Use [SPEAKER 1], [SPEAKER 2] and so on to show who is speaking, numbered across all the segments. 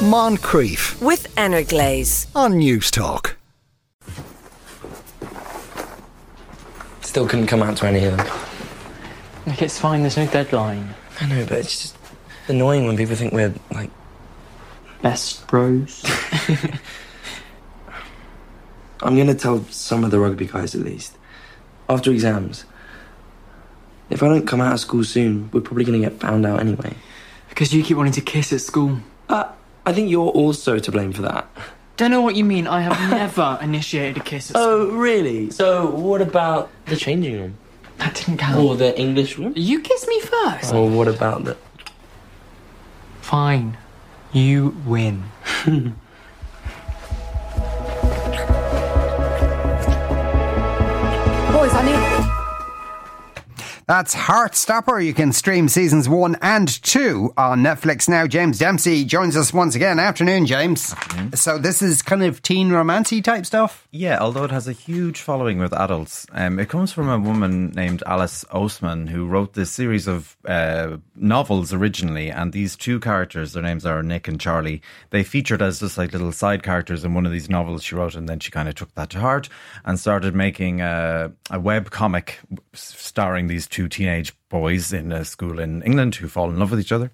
[SPEAKER 1] Moncrieff
[SPEAKER 2] with Energlaze.
[SPEAKER 1] on Newstalk.
[SPEAKER 3] Still couldn't come out to any of them.
[SPEAKER 4] Like, it's fine, there's no deadline.
[SPEAKER 3] I know, but it's just annoying when people think we're like.
[SPEAKER 4] Best bros.
[SPEAKER 3] I'm gonna tell some of the rugby guys at least. After exams. If I don't come out of school soon, we're probably gonna get found out anyway.
[SPEAKER 4] because you keep wanting to kiss at school.
[SPEAKER 3] Uh, I think you're also to blame for that.
[SPEAKER 4] Don't know what you mean. I have never initiated a kiss at oh, school.
[SPEAKER 3] Oh, really? So, what about the changing room?
[SPEAKER 4] That didn't count.
[SPEAKER 3] Or the English room?
[SPEAKER 4] You kissed me first.
[SPEAKER 3] Or what about the.
[SPEAKER 4] Fine. You win.
[SPEAKER 2] Boys, I need.
[SPEAKER 5] That's Heartstopper. You can stream seasons one and two on Netflix now. James Dempsey joins us once again. Afternoon, James. So this is kind of teen romancy type stuff.
[SPEAKER 6] Yeah, although it has a huge following with adults. Um, it comes from a woman named Alice Oseman who wrote this series of uh, novels originally, and these two characters, their names are Nick and Charlie, they featured as just like little side characters in one of these novels she wrote, and then she kind of took that to heart and started making a, a web comic starring these two teenage boys in a school in England who fall in love with each other.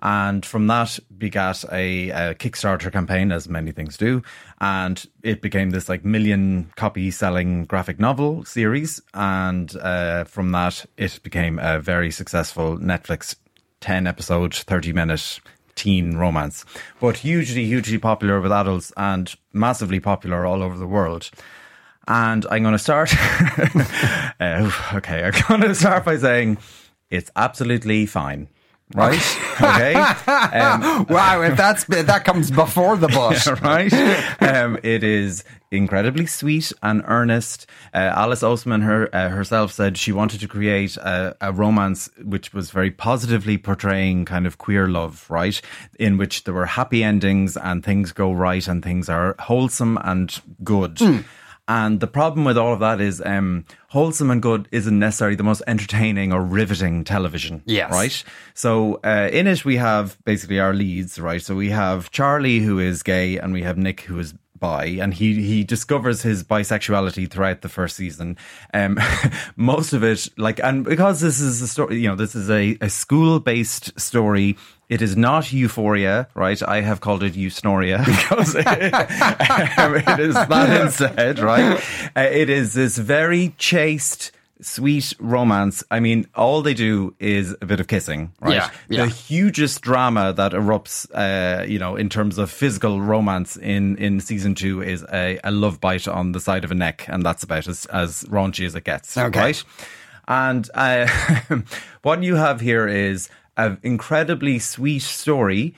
[SPEAKER 6] And from that begat a, a Kickstarter campaign, as many things do. And it became this like million copy selling graphic novel series. And uh, from that, it became a very successful Netflix 10 episode, 30 minute teen romance. But hugely, hugely popular with adults and massively popular all over the world. And I'm going to start. uh, okay, I'm going to start by saying it's absolutely fine. Right? Okay. Um,
[SPEAKER 5] Wow, if that's that comes before the bus.
[SPEAKER 6] right? Um, it is incredibly sweet and earnest. Uh, Alice Oseman her, uh, herself said she wanted to create a, a romance which was very positively portraying kind of queer love, right? In which there were happy endings and things go right and things are wholesome and good. And the problem with all of that is um, wholesome and good isn't necessarily the most entertaining or riveting television.
[SPEAKER 5] Yes.
[SPEAKER 6] Right? So uh, in it, we have basically our leads, right? So we have Charlie, who is gay, and we have Nick, who is bi, and he he discovers his bisexuality throughout the first season. Um, most of it, like, and because this is a story, you know, this is a, a school based story. It is not euphoria, right? I have called it eusnoria because it, um, it is that instead, right? Uh, it is this very chaste, sweet romance. I mean, all they do is a bit of kissing, right?
[SPEAKER 5] Yeah, yeah.
[SPEAKER 6] The hugest drama that erupts, uh, you know, in terms of physical romance in, in season two is a, a love bite on the side of a neck, and that's about as, as raunchy as it gets,
[SPEAKER 5] Okay.
[SPEAKER 6] right? And uh, what you have here is an incredibly sweet story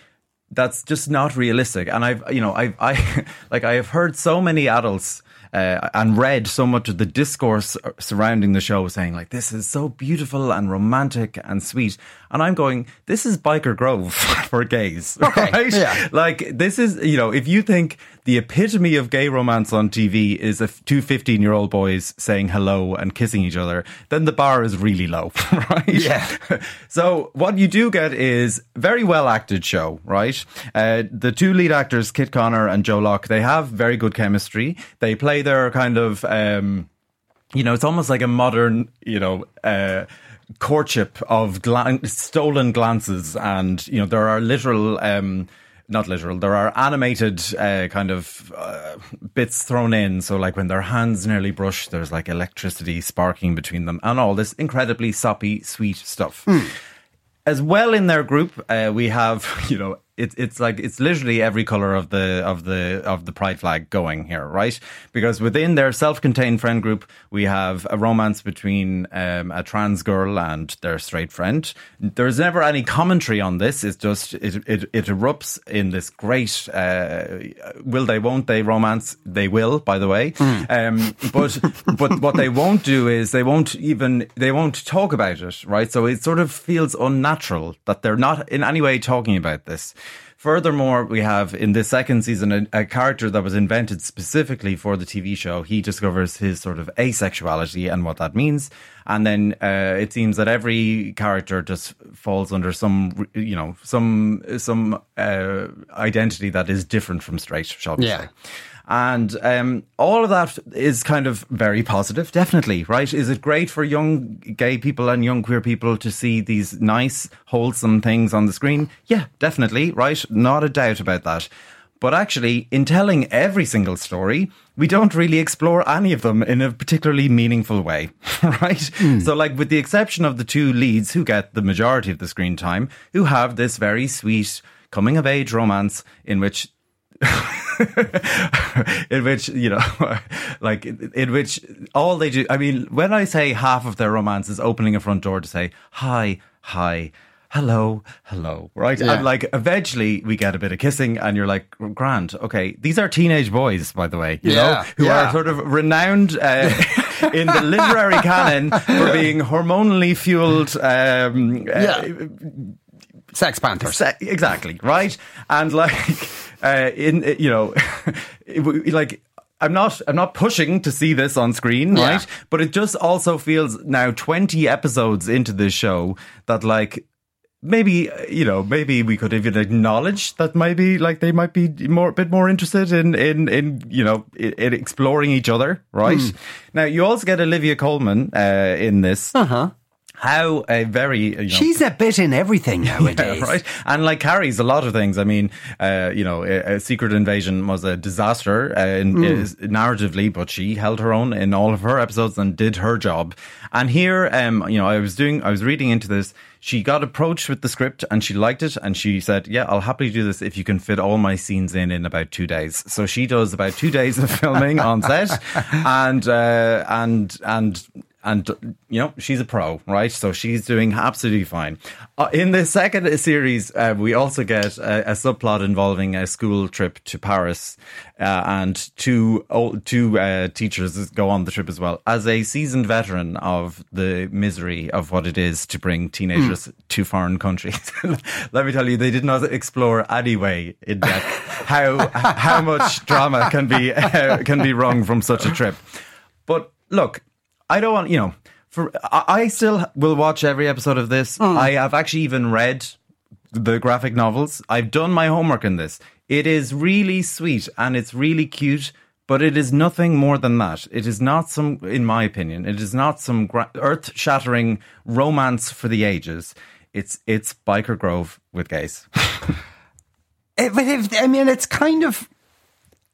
[SPEAKER 6] that's just not realistic. And I've, you know, I've, I, like, I have heard so many adults uh, and read so much of the discourse surrounding the show saying, like, this is so beautiful and romantic and sweet. And I'm going, this is Byker Grove for gays,
[SPEAKER 5] Okay,
[SPEAKER 6] right?
[SPEAKER 5] yeah.
[SPEAKER 6] Like, this is, you know, if you think the epitome of gay romance on TV is a f- two 15 year old boys saying hello and kissing each other, then the bar is really low, right?
[SPEAKER 5] Yeah.
[SPEAKER 6] so what you do get is very well acted show, right? Uh, the two lead actors, Kit Connor and Joe Locke, they have very good chemistry. They play their kind of, um, you know, it's almost like a modern, you know, uh, courtship of glan- stolen glances, and you know, there are literal. Um, not literal. There are animated uh, kind of uh, bits thrown in. So, like when their hands nearly brush, there's like electricity sparking between them, and all this incredibly soppy, sweet stuff. As well in their group, uh, we have you know it's it's like it's literally every color of the of the of the pride flag going here, right? Because within their self-contained friend group, we have a romance between um, a trans girl and their straight friend. There's never any commentary on this. It's just it it, it erupts in this great uh, will they won't they romance. They will, by the way. Um, but but what they won't do is they won't even they won't talk about it, right? So it sort of feels unnatural that they're not in any way talking about this. Furthermore, we have in the second season a, a character that was invented specifically for the TV show. He discovers his sort of asexuality and what that means. And then uh, it seems that every character just falls under some, you know, some some uh, identity that is different from straight, shall we
[SPEAKER 5] Yeah.
[SPEAKER 6] say. And um, all of that is kind of very positive, definitely, right? Is it great for young gay people and young queer people to see these nice, wholesome things on the screen? Yeah, definitely, right? Not a doubt about that. But actually, in telling every single story, we don't really explore any of them in a particularly meaningful way, right? So, like, with the exception of the two leads who get the majority of the screen time, who have this very sweet coming of age romance in which in which you know like in which all they do i mean when i say half of their romance is opening a front door to say hi hi hello hello right
[SPEAKER 5] Yeah.
[SPEAKER 6] and like eventually we get a bit of kissing and you're like grand okay these are teenage boys by the way you
[SPEAKER 5] Yeah,
[SPEAKER 6] know who
[SPEAKER 5] yeah.
[SPEAKER 6] are sort of renowned uh, in the literary canon for being hormonally fueled um, uh.
[SPEAKER 5] Sex Panthers.
[SPEAKER 6] Se- exactly right and like uh, in uh, you know it like I'm not I'm not pushing to see this on screen
[SPEAKER 5] Yeah.
[SPEAKER 6] right but it just also feels now 20 episodes into this show that like maybe uh, you know maybe we could even acknowledge that maybe like they might be more a bit more interested in in in you know in, in exploring each other right
[SPEAKER 5] Hmm.
[SPEAKER 6] now you also get Olivia Colman uh, in this uh-huh how a very you know,
[SPEAKER 5] She's a bit in everything nowadays.
[SPEAKER 6] yeah, right. And like carries a lot of things. I mean, uh, you know, a, a Secret Invasion was a disaster uh, in, is, narratively, but she held her own in all of her episodes and did her job. And here, um, you know, I was doing, I was reading into this. She got approached with the script and she liked it, and she said, "Yeah, I'll happily do this if you can fit all my scenes in in about two days." So she does about two days of filming on set, and uh, and and and you know she's a pro, right? So she's doing absolutely fine. Uh, in the second series, uh, we also get a, a subplot involving a school trip to Paris, uh, and two old, two uh, teachers go on the trip as well. As a seasoned veteran of the misery of what it is to bring teenagers to foreign countries, let me tell you, they did not explore anyway in depth how how much drama can be uh, can be wrung from such a trip. But look, I don't want you know. For I, I still will watch every episode of this. Hmm. I have actually even read the graphic novels. I've done my homework in this. It is really sweet and it's really cute, but it is nothing more than that. It is not some, in my opinion, it is not some gra- earth-shattering romance for the ages. It's it's Byker Grove with gays.
[SPEAKER 5] It- eh, but if, I mean, it's kind of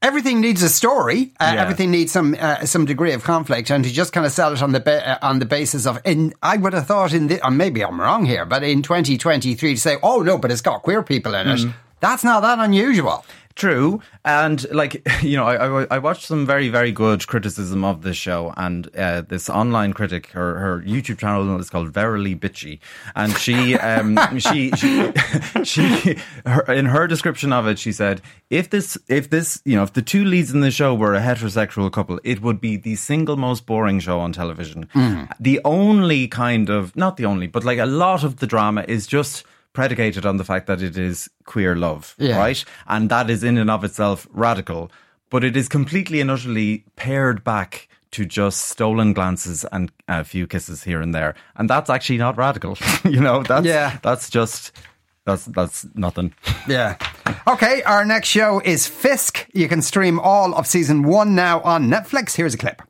[SPEAKER 5] everything needs a story. Uh,
[SPEAKER 6] Yeah.
[SPEAKER 5] Everything needs some uh, some degree of conflict, and to just kind of sell it on the ba- uh, on the basis of. In I would have thought in the, and maybe I'm wrong here, but in 2023 to say, oh no, but it's got queer people in it. That's not that unusual.
[SPEAKER 6] True, and like you know, I, I watched some very very good criticism of this show, and uh, this online critic, her her YouTube channel is called Verily Bitchy, and she um she she she her, in her description of it, she said if this if this you know if the two leads in the show were a heterosexual couple, it would be the single most boring show on television. The only kind of not the only, but like a lot of the drama is just predicated on the fact that it is queer love,
[SPEAKER 5] Yeah.
[SPEAKER 6] right? And that is in and of itself radical, but it is completely and utterly pared back to just stolen glances and a few kisses here and there. And that's actually not radical. you know, that's
[SPEAKER 5] Yeah.
[SPEAKER 6] that's just that's that's nothing.
[SPEAKER 5] Yeah. Okay, our next show is Fisk. You can stream all of season one now on Netflix. Here's a clip.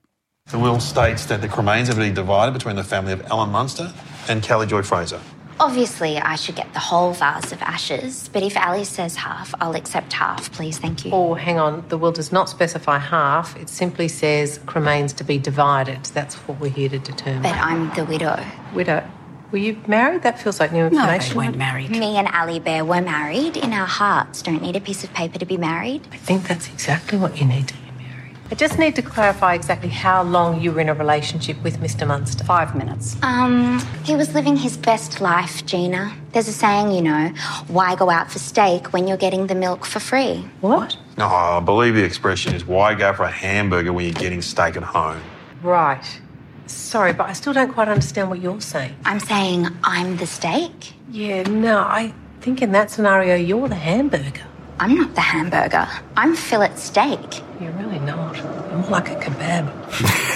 [SPEAKER 1] The will states that the cremains are being divided between the family of Alan Munster and Kelly Joy Fraser.
[SPEAKER 7] Obviously, I should get the whole vase of ashes, but if Ali says half, I'll accept half, please, thank you.
[SPEAKER 8] Oh, hang on. The will does not specify half. It simply says cremains to be divided. That's what we're here to determine.
[SPEAKER 7] But I'm the widow.
[SPEAKER 8] Widow, were you married? That feels like new information.
[SPEAKER 2] No, they
[SPEAKER 8] information.
[SPEAKER 2] weren't married.
[SPEAKER 7] Me and Ali Bear were married in our hearts. Don't need a piece of paper to be married.
[SPEAKER 8] I think that's exactly what you need to be married. I just need to clarify exactly how long you were in a relationship with Mr. Munster.
[SPEAKER 2] Five minutes.
[SPEAKER 7] Um, he was living his best life, Gina. There's a saying, you know, why go out for steak when you're getting the milk for free?
[SPEAKER 8] What?
[SPEAKER 1] No, I believe the expression is why go for a hamburger when you're getting steak at home?
[SPEAKER 8] Right. Sorry, but I still don't quite understand what you're saying.
[SPEAKER 7] I'm saying I'm the steak.
[SPEAKER 8] Yeah, no, I think in that scenario, you're the hamburger.
[SPEAKER 7] I'm not the hamburger. I'm fillet steak.
[SPEAKER 8] You're really not. You're more like a kebab.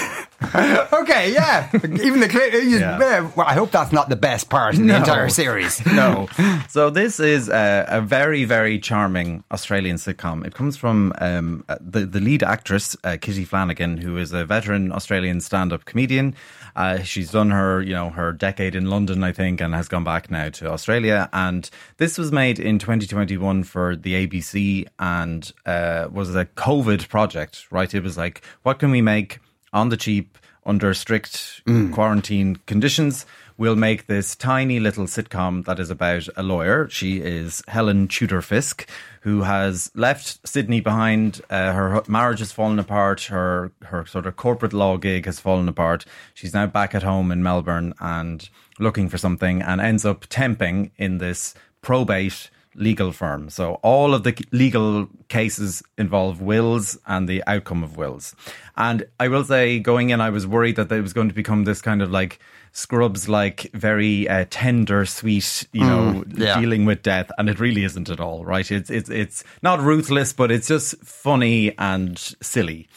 [SPEAKER 5] Okay, yeah. Even the clip.
[SPEAKER 6] Yeah.
[SPEAKER 5] Well, I hope that's not the best part in the entire series.
[SPEAKER 6] no. So this is a, a very, very charming Australian sitcom. It comes from um, uh, the the lead actress uh, Kitty Flanagan, who is a veteran Australian stand-up comedian. Uh, she's done her, you know, her decade in London, I think, and has gone back now to Australia. And this was made in 2021 for the ABC, and uh, was a COVID project. Right? It was like, what can we make on the cheap under strict quarantine conditions? We'll make this tiny little sitcom that is about a lawyer. She is Helen Tudor Fisk, who has left Sydney behind. Uh, her marriage has fallen apart. Her her sort of corporate law gig has fallen apart. She's now back at home in Melbourne and looking for something, and ends up temping in this probate legal firm. So all of the legal cases involve wills and the outcome of wills. And I will say, going in, I was worried that it was going to become this kind of like Scrubs, like very uh, tender, sweet, you know,
[SPEAKER 5] yeah.
[SPEAKER 6] dealing with death, and it really isn't at all. Right? It's it's it's not ruthless, but it's just funny and silly.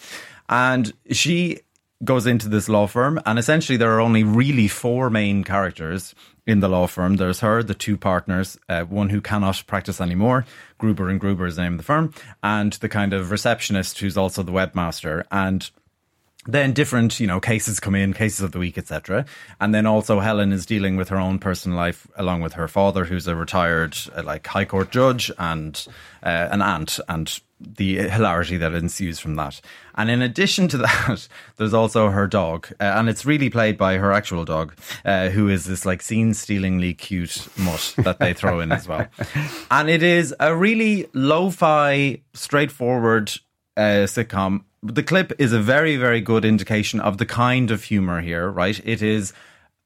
[SPEAKER 6] And she goes into this law firm, and essentially there are only really four main characters in the law firm. There's her, the two partners, uh, one who cannot practice anymore, Gruber and Gruber is the name of the firm, and the kind of receptionist who's also the webmaster. And then different, you know, cases come in, cases of the week, etc. And then also Helen is dealing with her own personal life along with her father, who's a retired, uh, like, high court judge, and uh, an aunt, and the hilarity that ensues from that. And in addition to that, there's also her dog, uh, and it's really played by her actual dog, uh, who is this like scene-stealingly cute mutt that they throw in as well. And it is a really lo-fi, straightforward uh, sitcom. The clip is a very, very good indication of the kind of humor here, right? It is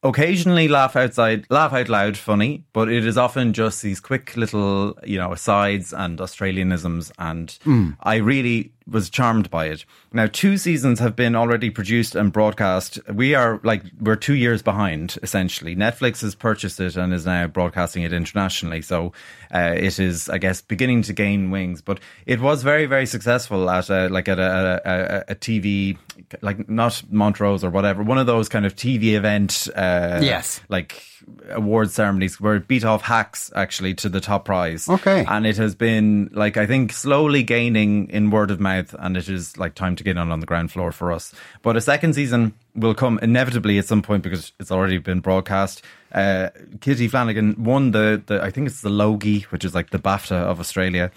[SPEAKER 6] occasionally laugh outside, laugh out loud funny, but it is often just these quick little, you know, asides and Australianisms. And mm. I really was charmed by it. Now, two seasons have been already produced and broadcast. We are like, we're two years behind, essentially. Netflix has purchased it and is now broadcasting it internationally. So uh, it is, I guess, beginning to gain wings. But it was very, very successful at a, like at a, a, a, TV, like not Montrose or whatever, one of those kind of TV event, uh,
[SPEAKER 5] Yes.
[SPEAKER 6] like award ceremonies where it beat off hacks actually to the top prize.
[SPEAKER 5] Okay.
[SPEAKER 6] And it has been like I think slowly gaining in word of mouth and it is like time to get on on the ground floor for us. But a second season will come inevitably at some point because it's already been broadcast. Uh, Kitty Flanagan won the, the I think it's the Logie, which is like the BAFTA of Australia.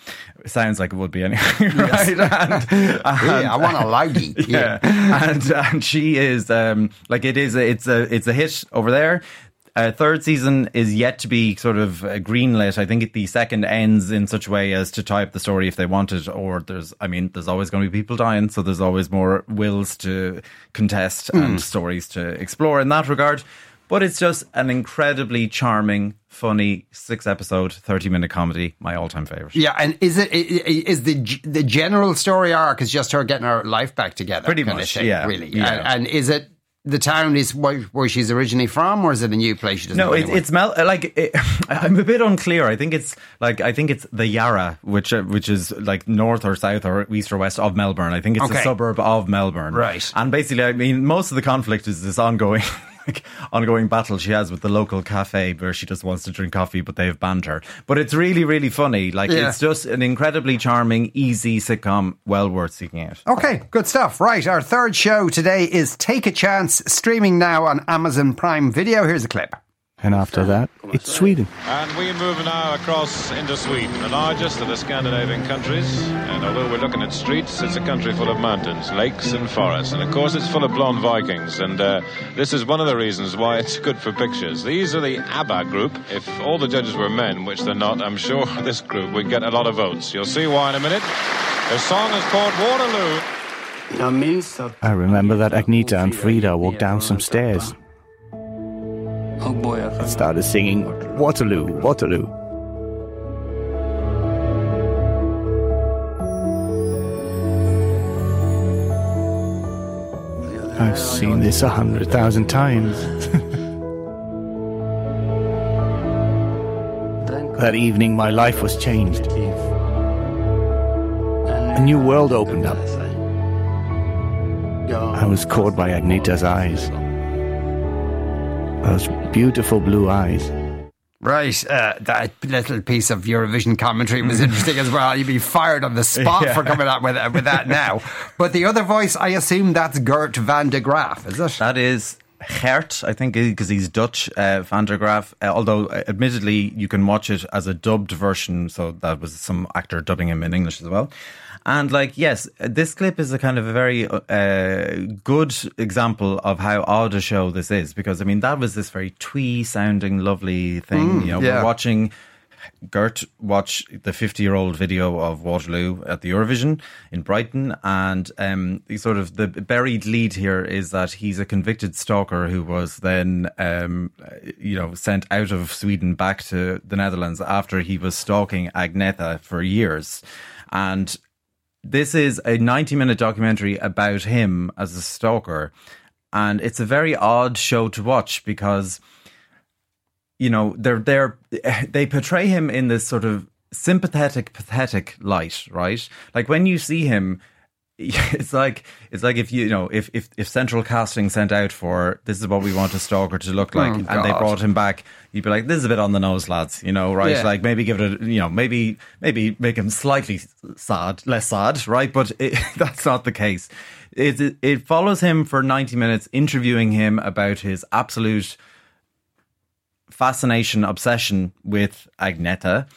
[SPEAKER 6] It sounds like it would be anyway, right? And,
[SPEAKER 5] Yeah, I want a logie.
[SPEAKER 6] yeah. and and she is um like it is a, it's a it's a hit over there. Uh, third season is yet to be sort of uh, greenlit. I think the second ends in such a way as to tie up the story if they want it. Or there's, I mean, there's always going to be people dying, so there's always more wills to contest and stories to explore in that regard. But it's just an incredibly charming, funny six episode, thirty minute comedy. My all time favorite.
[SPEAKER 5] Yeah, and is it is the the general story arc is just her getting her life back together?
[SPEAKER 6] Pretty much,
[SPEAKER 5] thing,
[SPEAKER 6] yeah,
[SPEAKER 5] really.
[SPEAKER 6] yeah.
[SPEAKER 5] And, and is it the town is where, where she's originally from, or is it a new place she doesn't
[SPEAKER 6] No,
[SPEAKER 5] know
[SPEAKER 6] it's it's Mel. Like it, I'm a bit unclear. I think it's like I think it's the Yarra, which uh, which is like north or south or east or west of Melbourne. I think it's
[SPEAKER 5] Okay.
[SPEAKER 6] a suburb of Melbourne,
[SPEAKER 5] Right.
[SPEAKER 6] And basically, I mean, most of the conflict is this ongoing. Like, ongoing battle she has with the local cafe where she just wants to drink coffee, but they've banned her. But it's really, really funny. Like
[SPEAKER 5] Yeah.
[SPEAKER 6] it's just an incredibly charming, easy sitcom, well worth seeking out.
[SPEAKER 5] Okay, good stuff. Right, our third show today is Take a Chance, streaming now on Amazon Prime Video. Here's a clip.
[SPEAKER 9] And after that, it's Sweden.
[SPEAKER 10] And we move now across into Sweden, the largest of the Scandinavian countries. And although we're looking at streets, it's a country full of mountains, lakes, and forests. And of course, it's full of blonde Vikings. And uh, this is one of the reasons why it's good for pictures. These are the ABBA group. If all the judges were men, which they're not, I'm sure this group would get a lot of votes. You'll see why in a minute. Their song is called Waterloo.
[SPEAKER 9] I remember that Agnetha and Frida walked down some stairs and started singing Waterloo, Waterloo. I've seen this a hundred thousand times. That evening, my life was changed. A new world opened up. I was caught by Agnetha's eyes. Those beautiful blue eyes.
[SPEAKER 5] Right, uh, that little piece of Eurovision commentary was interesting as well. You'd be fired on the spot
[SPEAKER 6] Yeah.
[SPEAKER 5] for coming out with, with that now. But the other voice, I assume that's Gert van de Graaf, is it?
[SPEAKER 6] That is Gert, I think, because he's Dutch, uh, Van der Graaf. Uh, although, uh, admittedly, you can watch it as a dubbed version, so that was some actor dubbing him in English as well. And like, yes, this clip is a kind of a very uh, good example of how odd a show this is, because I mean, that was this very twee sounding, lovely thing.
[SPEAKER 5] Mm,
[SPEAKER 6] you know,
[SPEAKER 5] yeah.
[SPEAKER 6] we're watching. Gert watch the 50 year old video of Waterloo at the Eurovision in Brighton. And um, the sort of the buried lead here is that he's a convicted stalker who was then, um, you know, sent out of Sweden back to the Netherlands after he was stalking Agnetha for years. And this is a 90 minute documentary about him as a stalker. And it's a very odd show to watch because you know they're they're they portray him in this sort of sympathetic pathetic light right? Like when you see him it's like it's like if you, you know if, if if central casting sent out for this is what we want a stalker to look like
[SPEAKER 5] Oh,
[SPEAKER 6] and they brought him back you'd be like this is a bit on the nose lads you know right?
[SPEAKER 5] Yeah.
[SPEAKER 6] like maybe give it a you know maybe maybe make him slightly sad less sad right? But it, that's not the case. It, it follows him for 90 minutes interviewing him about his absolute fascination, obsession with Agnetha.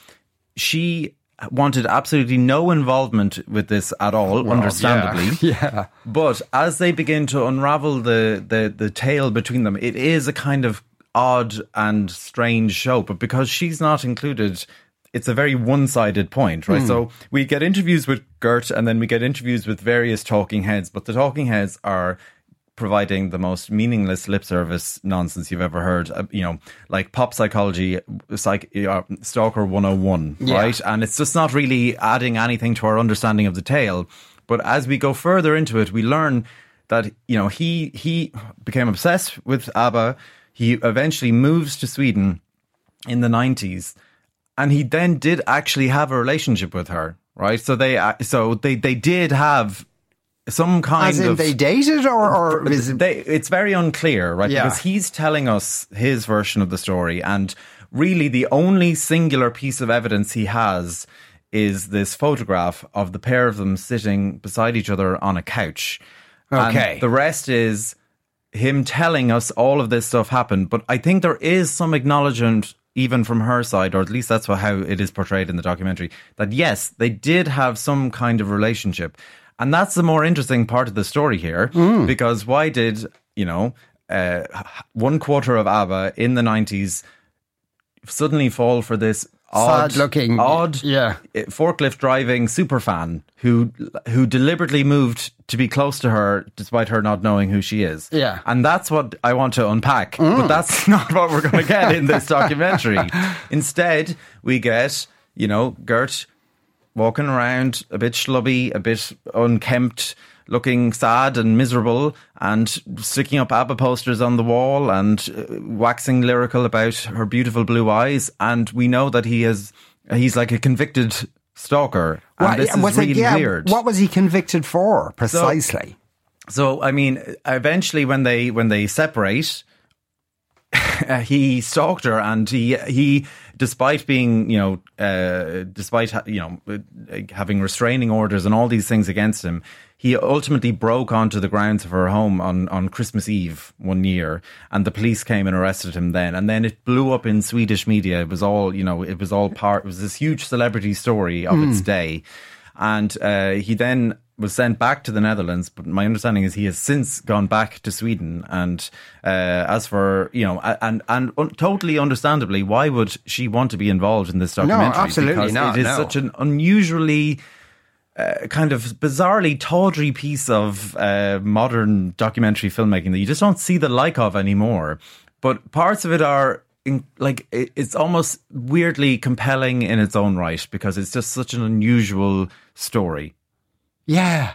[SPEAKER 6] She wanted absolutely no involvement with this at all, understandably.
[SPEAKER 5] Yeah.
[SPEAKER 6] But as they begin to unravel the, the, the tale between them, it is a kind of odd and strange show. But because she's not included, it's a very one sided point, right?
[SPEAKER 5] Hmm.
[SPEAKER 6] So we get interviews with Gert and then we get interviews with various talking heads, but the talking heads are providing the most meaningless lip service nonsense you've ever heard. Uh, you know, like pop psychology, psych, uh, Stalker 101,
[SPEAKER 5] Yeah.
[SPEAKER 6] right? And it's just not really adding anything to our understanding of the tale. But as we go further into it, we learn that you know he he became obsessed with ABBA. He eventually moves to Sweden in the 90s and he then did actually have a relationship with her right so they uh, so they they did have some kind
[SPEAKER 5] As in
[SPEAKER 6] of
[SPEAKER 5] they dated or, or is it,
[SPEAKER 6] they, it's very unclear, right?
[SPEAKER 5] Yeah.
[SPEAKER 6] Because he's telling us his version of the story, and really the only singular piece of evidence he has is this photograph of the pair of them sitting beside each other on a couch. And
[SPEAKER 5] Okay.
[SPEAKER 6] the rest is him telling us all of this stuff happened, but I think there is some acknowledgement even from her side, or at least that's how it is portrayed in the documentary, that yes, they did have some kind of relationship. And that's the more interesting part of the story here, because why did, you know, uh, one quarter of ABBA in the 90s suddenly fall for this odd
[SPEAKER 5] Sad-looking-
[SPEAKER 6] odd
[SPEAKER 5] yeah.
[SPEAKER 6] uh, forklift driving super fan who who deliberately moved to be close to her despite her not knowing who she is.
[SPEAKER 5] Yeah.
[SPEAKER 6] And that's what I want to unpack. But that's not what we're going to get in this documentary. Instead, we get, you know, Gert walking around a bit schlubby, a bit unkempt, looking sad and miserable, and sticking up ABBA posters on the wall and uh, waxing lyrical about her beautiful blue eyes. And we know that he is he's like a convicted stalker. And
[SPEAKER 5] What-
[SPEAKER 6] this is
[SPEAKER 5] was it-
[SPEAKER 6] really
[SPEAKER 5] yeah,
[SPEAKER 6] weird.
[SPEAKER 5] What was he convicted for precisely?
[SPEAKER 6] So I mean, eventually when they when they separate, he stalked her, and he he, despite being you know, uh, despite ha- you know having restraining orders and all these things against him, he ultimately broke onto the grounds of her home on on Christmas Eve one year, and the police came and arrested him then, and then it blew up in Swedish media. It was all you know, it was all part. It was this huge celebrity story of its day, and uh, he then was sent back to the Netherlands, but my understanding is he has since gone back to Sweden. And uh, as for you know, and and un- totally understandably, why would she want to be involved in this documentary?
[SPEAKER 5] No, absolutely
[SPEAKER 6] because
[SPEAKER 5] not,
[SPEAKER 6] It is
[SPEAKER 5] no.
[SPEAKER 6] such an unusually. Uh, kind of bizarrely tawdry piece of uh, modern documentary filmmaking that you just don't see the like of anymore. But parts of it are in, like it's almost weirdly compelling in its own right because it's just such an unusual story.
[SPEAKER 5] Yeah.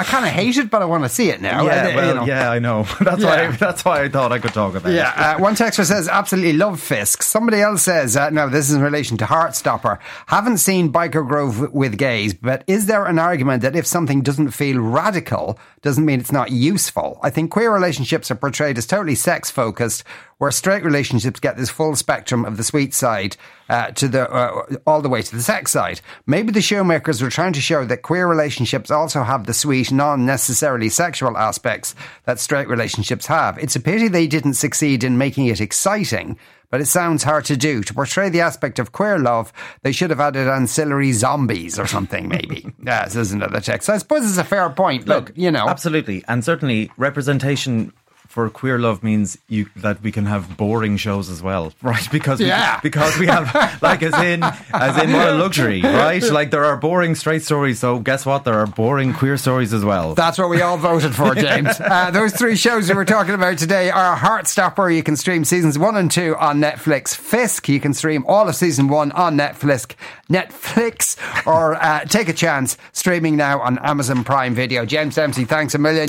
[SPEAKER 5] I kind of hate it, but I want to see it now.
[SPEAKER 6] yeah,
[SPEAKER 5] Uh, you
[SPEAKER 6] well,
[SPEAKER 5] know.
[SPEAKER 6] yeah, I know. That's
[SPEAKER 5] Yeah.
[SPEAKER 6] why. That's why I thought I could talk about it.
[SPEAKER 5] Yeah, uh, one texter says absolutely love Fisk. Somebody else says uh, no, this is in relation to Heartstopper. Haven't seen Byker Grove with gays, but is there an argument that if something doesn't feel radical, doesn't mean it's not useful? I think queer relationships are portrayed as totally sex focused, where straight relationships get this full spectrum of the sweet side uh, to the uh, all the way to the sex side. Maybe the showmakers were trying to show that queer relationships also have the sweet, non necessarily sexual aspects that straight relationships have. It's a pity they didn't succeed in making it exciting. But it sounds hard to do. To portray the aspect of queer love, they should have added ancillary zombies or something, maybe. yes, there's another text. I suppose it's a fair point. Look, you know.
[SPEAKER 6] Absolutely, and certainly representation for queer love means you that we can have boring shows as well, right? Because
[SPEAKER 5] Yeah.
[SPEAKER 6] we, because we have like as in as in what a luxury, right? Like there are boring straight stories, so guess what? There are boring queer stories as well.
[SPEAKER 5] That's what we all voted for, James. uh, those three shows we were talking about today are Heartstopper. You can stream seasons one and two on Netflix. Fisk, you can stream all of season one on Netflix. Netflix, or uh, take a chance streaming now on Amazon Prime Video. James Dempsey, thanks a million.